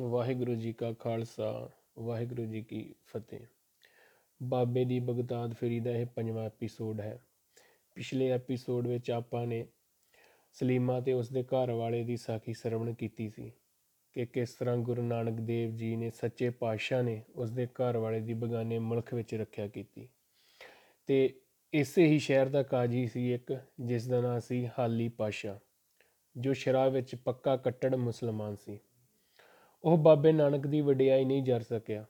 ਵਾਹਿਗੁਰੂ ਜੀ ਕਾ ਖਾਲਸਾ, ਵਾਹਿਗੁਰੂ ਜੀ ਕੀ ਫਤਿਹ। ਬਾਬੇ ਦੀ ਬਗਦਾਦ ਫੇਰੀ ਦਾ ਇਹ ਪੰਜਵਾਂ ਐਪੀਸੋਡ ਹੈ। ਪਿਛਲੇ ਐਪੀਸੋਡ ਵਿੱਚ ਆਪਾਂ ਨੇ ਸਲੀਮਾ ਤੇ ਉਸਦੇ ਘਰ ਵਾਲੇ ਦੀ ਸਾਖੀ ਸਰਵਣ ਕੀਤੀ ਸੀ ਕਿ ਕਿਸ ਤਰ੍ਹਾਂ ਗੁਰੂ ਨਾਨਕ ਦੇਵ ਜੀ ਨੇ ਸੱਚੇ ਪਾਤਸ਼ਾਹ ਨੇ ਉਸਦੇ ਘਰ ਵਾਲੇ ਦੀ ਬਗਾਨੇ ਮੁਲਕ ਵਿੱਚ ਰੱਖਿਆ ਕੀਤੀ। ਤੇ ਇਸੇ ਹੀ ਸ਼ਹਿਰ ਦਾ ਕਾਜੀ ਸੀ ਇੱਕ ਜਿਸ ਦਾ ਨਾਂ ਸੀ ਹਾਲੀ ਪਾਸ਼ਾ ਜੋ ਸ਼ਰਾਬ ਵਿੱਚ ਪੱਕਾ ਕੱਟੜ ਮੁਸਲਮਾਨ ਸੀ। ਉਹ ਬਾਬੇ ਨਾਨਕ ਦੀ ਵਡਿਆਈ ਨਹੀਂ ਜਰ ਸਕਿਆ।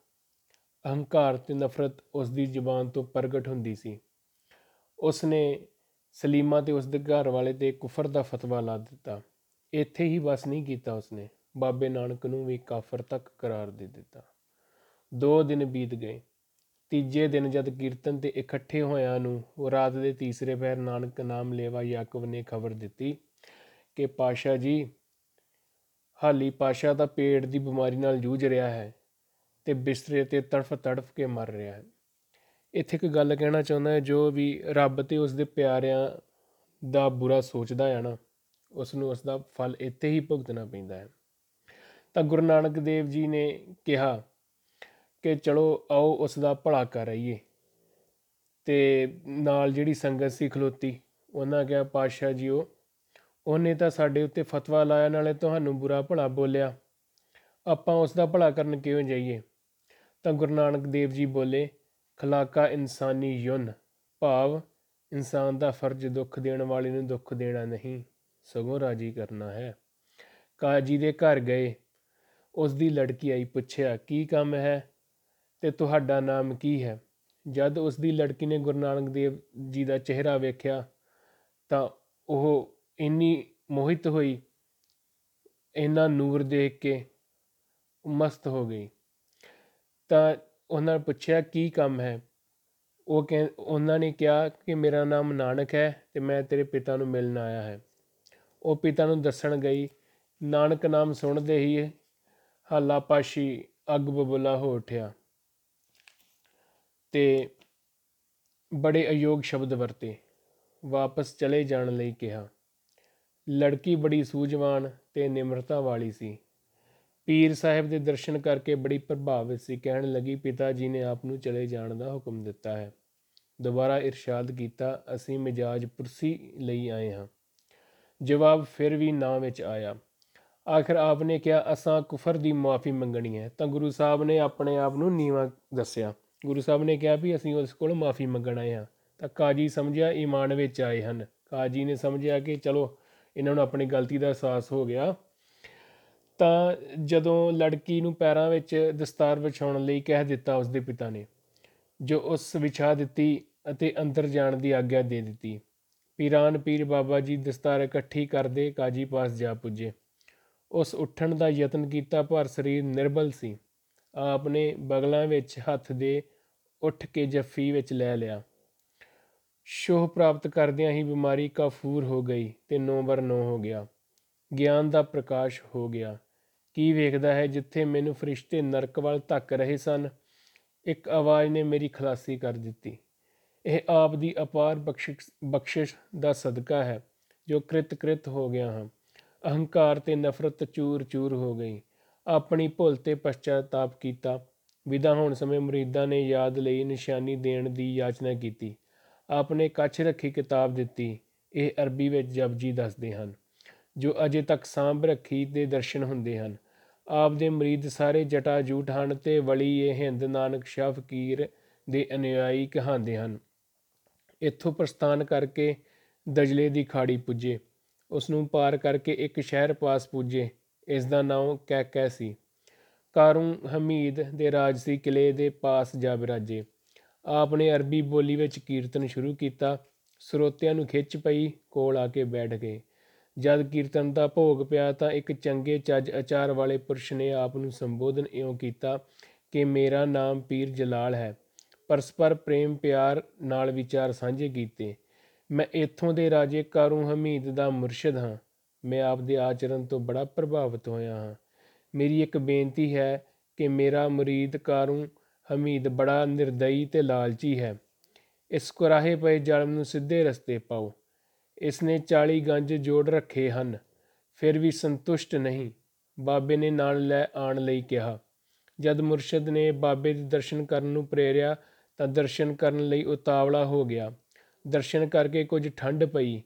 ਅਹੰਕਾਰ ਤੇ ਨਫ਼ਰਤ ਉਸ ਦੀ ਜ਼ੁਬਾਨ ਤੋਂ ਪ੍ਰਗਟ ਹੁੰਦੀ ਸੀ। ਉਸ ਨੇ ਸਲੀਮਾ ਤੇ ਉਸ ਦੇ ਘਰ ਵਾਲੇ ਤੇ ਕੁਫਰ ਦਾ ਫਤਵਾ ਲਾ ਦਿੱਤਾ। ਇੱਥੇ ਹੀ ਬਸ ਨਹੀਂ ਕੀਤਾ ਉਸਨੇ। ਬਾਬੇ ਨਾਨਕ ਨੂੰ ਵੀ ਕਾਫਰ ਤੱਕ ਕਰਾਰ ਦੇ ਦਿੱਤਾ। ਦੋ ਦਿਨ ਬੀਤ ਗਏ। ਤੀਜੇ ਦਿਨ ਜਦ ਕੀਰਤਨ ਤੇ ਇਕੱਠੇ ਹੋਇਆਂ ਨੂੰ ਉਹ ਰਾਤ ਦੇ ਤੀਸਰੇ ਪਹਿਰ ਨਾਨਕ ਨਾਮ ਲੇਵਾ ਯਾਕੂਬ ਨੇ ਖਬਰ ਦਿੱਤੀ ਕਿ ਪਾਸ਼ਾ ਜੀ ਹਾਲੀ ਪਾਸ਼ਾ ਦਾ ਪੇਟ ਦੀ ਬਿਮਾਰੀ ਨਾਲ ਜੂਝ ਰਿਹਾ ਹੈ ਤੇ ਬਿਸਤਰੇ ਤੇ ਤੜਫ ਤੜਫ ਕੇ ਮਰ ਰਿਹਾ ਹੈ। ਇੱਥੇ ਇੱਕ ਗੱਲ ਕਹਿਣਾ ਚਾਹੁੰਦਾ ਹੈ, ਜੋ ਵੀ ਰੱਬ ਤੇ ਉਸ ਦੇ ਪਿਆਰਿਆਂ ਦਾ ਬੁਰਾ ਸੋਚਦਾ ਹੈ ਨਾ ਉਸ ਨੂੰ ਉਸ ਦਾ ਫਲ ਇੱਥੇ ਹੀ ਭੁਗਤਣਾ ਪੈਂਦਾ ਹੈ। ਤਾਂ ਗੁਰੂ ਨਾਨਕ ਦੇਵ ਜੀ ਨੇ ਕਿਹਾ ਕਿ ਚਲੋ ਆਓ ਉਸ ਦਾ ਭਲਾ ਕਰ ਆਈਏ ਤੇ ਨਾਲ ਜਿਹੜੀ ਸੰਗਤ ਸੀ ਖਲੋਤੀ, ਉਹਨਾਂ ਕਿਹਾ ਪਾਤਸ਼ਾਹ ਜੀਓ ਉਹਨੇ ਤਾਂ ਸਾਡੇ ਉੱਤੇ ਫਤਵਾ ਲਾਇਆ, ਨਾਲੇ ਤੁਹਾਨੂੰ ਬੁਰਾ ਭਲਾ ਬੋਲਿਆ। ਆਪਾਂ ਉਸ ਦਾ ਭਲਾ ਕਰਨ ਕਿਉਂ ਜਾਈਏ? ਤਾਂ ਗੁਰੂ ਨਾਨਕ ਦੇਵ ਜੀ ਬੋਲੇ, ਖਲਾਕਾ ਇਨਸਾਨੀ ਯੁਨ, ਭਾਵ ਇਨਸਾਨ ਦਾ ਫਰਜ਼ ਦੁੱਖ ਦੇਣ ਵਾਲੇ ਨੂੰ ਦੁੱਖ ਦੇਣਾ ਨਹੀਂ, ਸਗੋਂ ਰਾਜੀ ਕਰਨਾ ਹੈ। ਕਾਜੀ ਦੇ ਘਰ ਗਏ। ਉਸ ਦੀ ਲੜਕੀ ਆਈ ਪੁੱਛਿਆ, ਕੀ ਕੰਮ ਹੈ? ਤੇ ਤੁਹਾਡਾ ਨਾਮ ਕੀ ਹੈ? ਜਦ ਉਸ ਦੀ ਲੜਕੀ ਨੇ ਗੁਰੂ ਨਾਨਕ ਦੇਵ ਜੀ ਦਾ ਚਿਹਰਾ ਵੇਖਿਆ, ਤਾਂ ਉਹ ਇੰਨੀ ਮੋਹਿਤ ਹੋਈ, ਇੰਨਾ ਨੂਰ ਦੇਖ ਕੇ ਮਸਤ ਹੋ ਗਈ। ਤਾਂ ਉਹਨਾਂ ਨੇ ਪੁੱਛਿਆ, ਕੀ ਕੰਮ ਹੈ? ਉਹ ਕਹਿ, ਉਹਨਾਂ ਨੇ ਕਿਹਾ ਕਿ ਮੇਰਾ ਨਾਮ ਨਾਨਕ ਹੈ ਤੇ ਮੈਂ ਤੇਰੇ ਪਿਤਾ ਨੂੰ ਮਿਲਣ ਆਇਆ ਹੈ। ਉਹ ਪਿਤਾ ਨੂੰ ਦੱਸਣ ਗਈ, ਨਾਨਕ ਨਾਮ ਸੁਣਦੇ ਹੀ ਹਾਲਾ ਪਾਸ਼ੀ ਅੱਗ ਬਬੂਲਾ ਹੋ ਉਠਿਆ ਤੇ ਬੜੇ ਅਯੋਗ ਸ਼ਬਦ ਵਰਤੇ। ਵਾਪਸ ਚਲੇ ਜਾਣ ਲਈ ਕਿਹਾ। ਲੜਕੀ ਬੜੀ ਸੂਝਵਾਨ ਤੇ ਨਿਮਰਤਾ ਵਾਲੀ ਸੀ। ਪੀਰ ਸਾਹਿਬ ਦੇ ਦਰਸ਼ਨ ਕਰਕੇ ਬੜੀ ਪ੍ਰਭਾਵਿਤ ਸੀ। ਕਹਿਣ ਲੱਗੀ, ਪਿਤਾ ਜੀ ਨੇ ਆਪ ਨੂੰ ਚਲੇ ਜਾਣ ਦਾ ਹੁਕਮ ਦਿੱਤਾ ਹੈ। ਦੁਬਾਰਾ ਇਰਸ਼ਾਦ ਕੀਤਾ, ਅਸੀਂ ਮਿਜਾਜ ਪੁਰਸੀ ਲਈ ਆਏ ਹਾਂ। ਜਵਾਬ ਫਿਰ ਵੀ ਨਾ ਵਿੱਚ ਆਇਆ। ਆਖਰ ਆਪ ਨੇ ਕਿਹਾ, ਅਸਾਂ ਕੁਫਰ ਦੀ ਮਾਫੀ ਮੰਗਣੀ ਹੈ। ਤਾਂ ਗੁਰੂ ਸਾਹਿਬ ਨੇ ਆਪਣੇ ਆਪ ਨੂੰ ਨੀਵਾ ਦੱਸਿਆ। ਗੁਰੂ ਸਾਹਿਬ ਨੇ ਕਿਹਾ ਵੀ, ਅਸੀਂ ਉਸ ਕੋਲ ਮਾਫੀ ਮੰਗਣ ਆਏ ਹਾਂ। ਤਾਂ ਕਾਜੀ ਸਮਝਿਆ, ਈਮਾਨ ਵਿੱਚ ਆਏ ਹਨ। ਕਾਜੀ ਨੇ ਸਮਝਿਆ ਕਿ, ਚਲੋ ਇਹਨਾਂ ਨੂੰ ਆਪਣੀ ਗਲਤੀ ਦਾ ਅਹਿਸਾਸ ਹੋ ਗਿਆ। ਤਾਂ ਜਦੋਂ ਲੜਕੀ ਨੂੰ ਪੈਰਾਂ ਵਿੱਚ ਦਸਤਾਰ ਵਿਛਾਉਣ ਲਈ ਕਹਿ ਦਿੱਤਾ ਉਸ ਦੇ ਪਿਤਾ ਨੇ, ਜੋ ਉਸ ਵਿਛਾ ਦਿੱਤੀ ਅਤੇ ਅੰਦਰ ਜਾਣ ਦੀ ਆਗਿਆ ਦੇ ਦਿੱਤੀ। ਪੀਰਾਨ ਪੀਰ ਬਾਬਾ ਜੀ ਦਸਤਾਰ ਇਕੱਠੀ ਕਰਦੇ ਕਾਜੀ ਪਾਸ ਜਾ ਪੁੱਜੇ। ਉਸ ਉੱਠਣ ਦਾ ਯਤਨ ਕੀਤਾ, ਪਰ ਸਰੀਰ ਨਿਰਬਲ ਸੀ। ਆਪ ਨੇ ਬਗਲਾਂ ਵਿੱਚ ਹੱਥ ਦੇ ਉੱਠ ਕੇ ਜੱਫੀ ਵਿੱਚ ਲੈ ਲਿਆ। ਸ਼ੋਹ ਪ੍ਰਾਪਤ ਕਰਦਿਆਂ ਹੀ ਬਿਮਾਰੀ ਕਾਫੂਰ ਹੋ ਗਈ ਤੇ ਨੌ ਬਰ ਨੌ ਹੋ ਗਿਆ। ਗਿਆਨ ਦਾ ਪ੍ਰਕਾਸ਼ ਹੋ ਗਿਆ। ਕੀ ਵੇਖਦਾ ਹੈ ਜਿੱਥੇ ਮੈਨੂੰ ਫਰਿਸ਼ਤੇ ਨਰਕ ਵੱਲ ਧੱਕ ਰਹੇ ਸਨ? ਇੱਕ ਆਵਾਜ਼ ਨੇ ਮੇਰੀ ਖਲਾਸੀ ਕਰ ਦਿੱਤੀ। ਇਹ ਆਪ ਦੀ ਅਪਾਰ ਬਖਸ਼ਿਸ਼ ਬਖਸ਼ਿਸ਼ ਦਾ ਸਦਕਾ ਹੈ, ਜੋ ਕ੍ਰਿਤ ਕ੍ਰਿਤ ਹੋ ਗਿਆ ਹਾਂ। ਅਹੰਕਾਰ ਤੇ ਨਫ਼ਰਤ ਚੂਰ ਚੂਰ ਹੋ ਗਈ। ਆਪਣੀ ਭੁੱਲ ਤੇ ਪਛਤਾਤਾਪ ਕੀਤਾ। ਵਿਦਾ ਹੋਣ ਸਮੇਂ ਮਰੀਦਾਂ ਨੇ ਯਾਦ ਲਈ ਨਿਸ਼ਾਨੀ ਦੇਣ ਦੀ ਯਾਚਨਾ ਕੀਤੀ। ਆਪਨੇ ਕੱਚ ਰੱਖੀ ਕਿਤਾਬ ਦਿੱਤੀ। ਇਹ ਅਰਬੀ ਵਿੱਚ ਜਪਜੀ ਦੱਸਦੇ ਹਨ, ਜੋ ਅਜੇ ਤੱਕ ਸਾਂਭ ਰੱਖੀ ਦੇ ਦਰਸ਼ਨ ਹੁੰਦੇ ਹਨ। ਆਪ ਦੇ ਮਰੀਦ ਸਾਰੇ ਜਟਾ ਜੂਟ ਹਨ ਤੇ ਵਲੀ ਇਹ ਹਿੰਦ ਨਾਨਕ ਸ਼ਾਹ ਫਕੀਰ ਦੇ ਅਨੁਯਾਈ ਕਹਾਉਂਦੇ ਹਨ। ਇੱਥੋਂ ਪ੍ਰਸਥਾਨ ਕਰਕੇ ਦਜਲੇ ਦੀ ਖਾੜੀ ਪੁੱਜੇ। ਉਸ ਨੂੰ ਪਾਰ ਕਰਕੇ ਇੱਕ ਸ਼ਹਿਰ ਪਾਸ ਪੁੱਜੇ। ਇਸ ਦਾ ਨਾਮ ਕੈਕੈ ਸੀ। ਕਾਰੂ ਹਮੀਦ ਦੇ ਰਾਜਸੀ ਕਿਲੇ ਦੇ ਪਾਸ ਜਾ ਬਿਰਾਜੇ ਆਪ ਨੇ ਅਰਬੀ ਬੋਲੀ ਵਿੱਚ ਕੀਰਤਨ ਸ਼ੁਰੂ ਕੀਤਾ। ਸਰੋਤਿਆਂ ਨੂੰ ਖਿੱਚ ਪਈ, ਕੋਲ ਆ ਕੇ ਬੈਠ ਗਏ। ਜਦ ਕੀਰਤਨ ਦਾ ਭੋਗ ਪਿਆ ਤਾਂ ਇੱਕ ਚੰਗੇ ਚੱਜ ਅਚਾਰ ਵਾਲੇ ਪੁਰਸ਼ ਨੇ ਆਪ ਨੂੰ ਸੰਬੋਧਨ ਇਉਂ ਕੀਤਾ ਕਿ ਮੇਰਾ ਨਾਮ ਪੀਰ ਜਲਾਲ ਹੈ। ਪਰਸਪਰ ਪ੍ਰੇਮ, ਪਿਆਰ ਨਾਲ ਵਿਚਾਰ ਸਾਂਝੇ ਕੀਤੇ। ਮੈਂ ਇੱਥੋਂ ਦੇ ਰਾਜੇ ਕਾਰੂ ਹਮੀਦ ਦਾ ਮੁਰਸ਼ਿਦ ਹਾਂ। ਮੈਂ ਆਪ ਦੇ ਆਚਰਣ ਤੋਂ ਬੜਾ ਪ੍ਰਭਾਵਿਤ ਹੋਇਆ ਹਾਂ। ਮੇਰੀ ਇੱਕ ਬੇਨਤੀ ਹੈ ਕਿ ਮੇਰਾ ਮੁਰੀਦ ਕਾਰੂ ਹਮੀਦ ਬੜਾ ਨਿਰਦਈ ਤੇ ਲਾਲਚੀ ਹੈ। ਇਸ ਕੁਰਾਹੇ ਪਏ ਜ਼ਾਲਮ ਨੂੰ ਸਿੱਧੇ ਰਸਤੇ ਪਾਓ। ਇਸ ਨੇ 40 ਗੰਜ ਜੋੜ ਰੱਖੇ ਹਨ। ਫਿਰ ਵੀ ਸੰਤੁਸ਼ਟ ਨਹੀਂ। ਬਾਬੇ ਨੇ ਨਾਲ ਲੈ ਆਉਣ ਲਈ ਕਿਹਾ। ਜਦ ਮੁਰਸ਼ਦ ਨੇ ਬਾਬੇ ਦੇ ਦਰਸ਼ਨ ਕਰਨ ਨੂੰ ਪ੍ਰੇਰਿਆ ਤਾਂ ਦਰਸ਼ਨ ਕਰਨ ਲਈ ਉਤਾਵਲਾ ਹੋ ਗਿਆ। ਦਰਸ਼ਨ ਕਰਕੇ ਕੁਝ ਠੰਡ ਪਈ।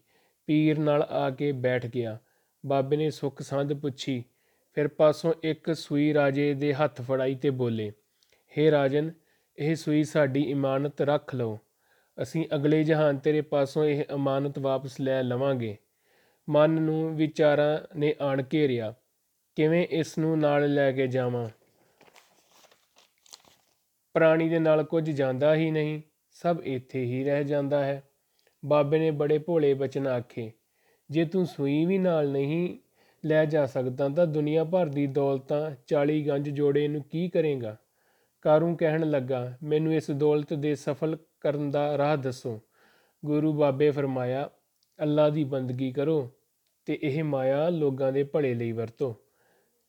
ਪੀਰ ਨਾਲ ਆ ਕੇ ਬੈਠ ਗਿਆ। ਬਾਬੇ ਨੇ ਸੁੱਖ ਸੰਧ ਪੁੱਛੀ। ਫਿਰ ਪਾਸੋਂ ਇੱਕ ਸੂਈ ਰਾਜੇ ਦੇ ਹੱਥ ਫੜਾਈ ਤੇ ਬੋਲੇ ਹੇ ਰਾਜਨ, ਇਹ ਸੂਈ ਸਾਡੀ ਇਮਾਨਤ ਰੱਖ ਲਓ। ਅਸੀਂ ਅਗਲੇ ਜਹਾਨ ਤੇਰੇ ਪਾਸੋਂ ਇਹ ਅਮਾਨਤ ਵਾਪਸ ਲੈ ਲਵਾਂਗੇ। ਮਨ ਨੂੰ ਵਿਚਾਰਾਂ ਨੇ ਆਣ ਘੇਰਿਆ ਕਿਵੇਂ ਇਸ ਨੂੰ ਨਾਲ ਲੈ ਕੇ ਜਾਵਾਂ? ਪ੍ਰਾਣੀ ਦੇ ਨਾਲ ਕੁਝ ਜਾਂਦਾ ਹੀ ਨਹੀਂ, ਸਭ ਇੱਥੇ ਹੀ ਰਹਿ ਜਾਂਦਾ ਹੈ। ਬਾਬੇ ਨੇ ਬੜੇ ਭੋਲੇ ਬਚਨ ਆਖੇ, ਜੇ ਤੂੰ ਸੂਈ ਵੀ ਨਾਲ ਨਹੀਂ ਲੈ ਜਾ ਸਕਦਾ ਤਾਂ ਦੁਨੀਆ ਭਰ ਦੀ ਦੌਲਤਾਂ 40 ਗੰਜ ਜੋੜੇ ਨੂੰ ਕੀ ਕਰੇਗਾ? ਕਾਰੂ ਕਹਿਣ ਲੱਗਾ, ਮੈਨੂੰ ਇਸ ਦੌਲਤ ਦੇ ਸਫਲ ਕਰਨ ਦਾ ਰਾਹ ਦੱਸੋ। ਗੁਰੂ ਬਾਬੇ ਫਰਮਾਇਆ ਅੱਲਾ ਦੀ ਬੰਦਗੀ ਕਰੋ ਤੇ ਇਹ ਮਾਇਆ ਲੋਕਾਂ ਦੇ ਭਲੇ ਲਈ ਵਰਤੋ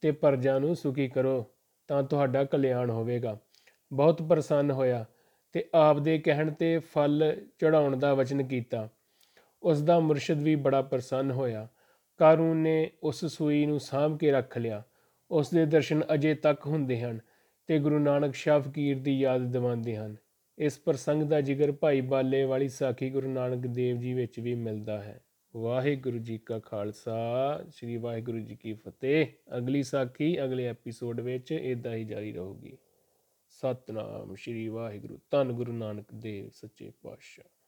ਤੇ ਪਰਜਾ ਨੂੰ ਸੁਖੀ ਕਰੋ, ਤਾਂ ਤੁਹਾਡਾ ਕਲਿਆਣ ਹੋਵੇਗਾ। ਬਹੁਤ ਪ੍ਰਸੰਨ ਹੋਇਆ ਤੇ ਆਪ ਦੇ ਕਹਿਣ ਤੇ ਫਲ ਚੜਾਉਣ ਦਾ ਵਚਨ ਕੀਤਾ। ਉਸ ਦਾ ਮੁਰਸ਼ਿਦ ਵੀ ਬੜਾ ਪ੍ਰਸੰਨ ਹੋਇਆ। ਕਾਰੂਨ ਨੇ ਉਸ ਸੂਈ ਨੂੰ ਸਾਂਭ ਕੇ ਰੱਖ ਲਿਆ। ਉਸ ਦੇ ਦਰਸ਼ਨ ਅਜੇ ਤੱਕ ਹੁੰਦੇ ਹਨ। ਤੇ ਗੁਰੂ ਨਾਨਕ ਸ਼ਾਹ ਫਕੀਰ ਦੀ ਯਾਦ ਦਿਵਾਉਂਦੇ ਹਨ। ਇਸ ਪ੍ਰਸੰਗ ਦਾ ਜ਼ਿਕਰ ਭਾਈ ਬਾਲੇ ਵਾਲੀ ਸਾਖੀ ਗੁਰੂ ਨਾਨਕ ਦੇਵ ਜੀ ਵਿੱਚ ਵੀ ਮਿਲਦਾ ਹੈ। ਵਾਹਿਗੁਰੂ ਜੀ ਕਾ ਖਾਲਸਾ, ਸ੍ਰੀ ਵਾਹਿਗੁਰੂ ਜੀ ਕੀ ਫਤਿਹ। ਅਗਲੀ ਸਾਖੀ, ਅਗਲੇ ਐਪੀਸੋਡ ਵਿੱਚ ਇਦਾਂ ਹੀ ਜਾਰੀ ਰਹੂਗੀ। ਸਤਨਾਮ ਸ੍ਰੀ ਵਾਹਿਗੁਰੂ। ਧੰਨ ਗੁਰੂ ਨਾਨਕ ਦੇਵ, ਸੱਚੇ ਪਾਤਸ਼ਾਹ।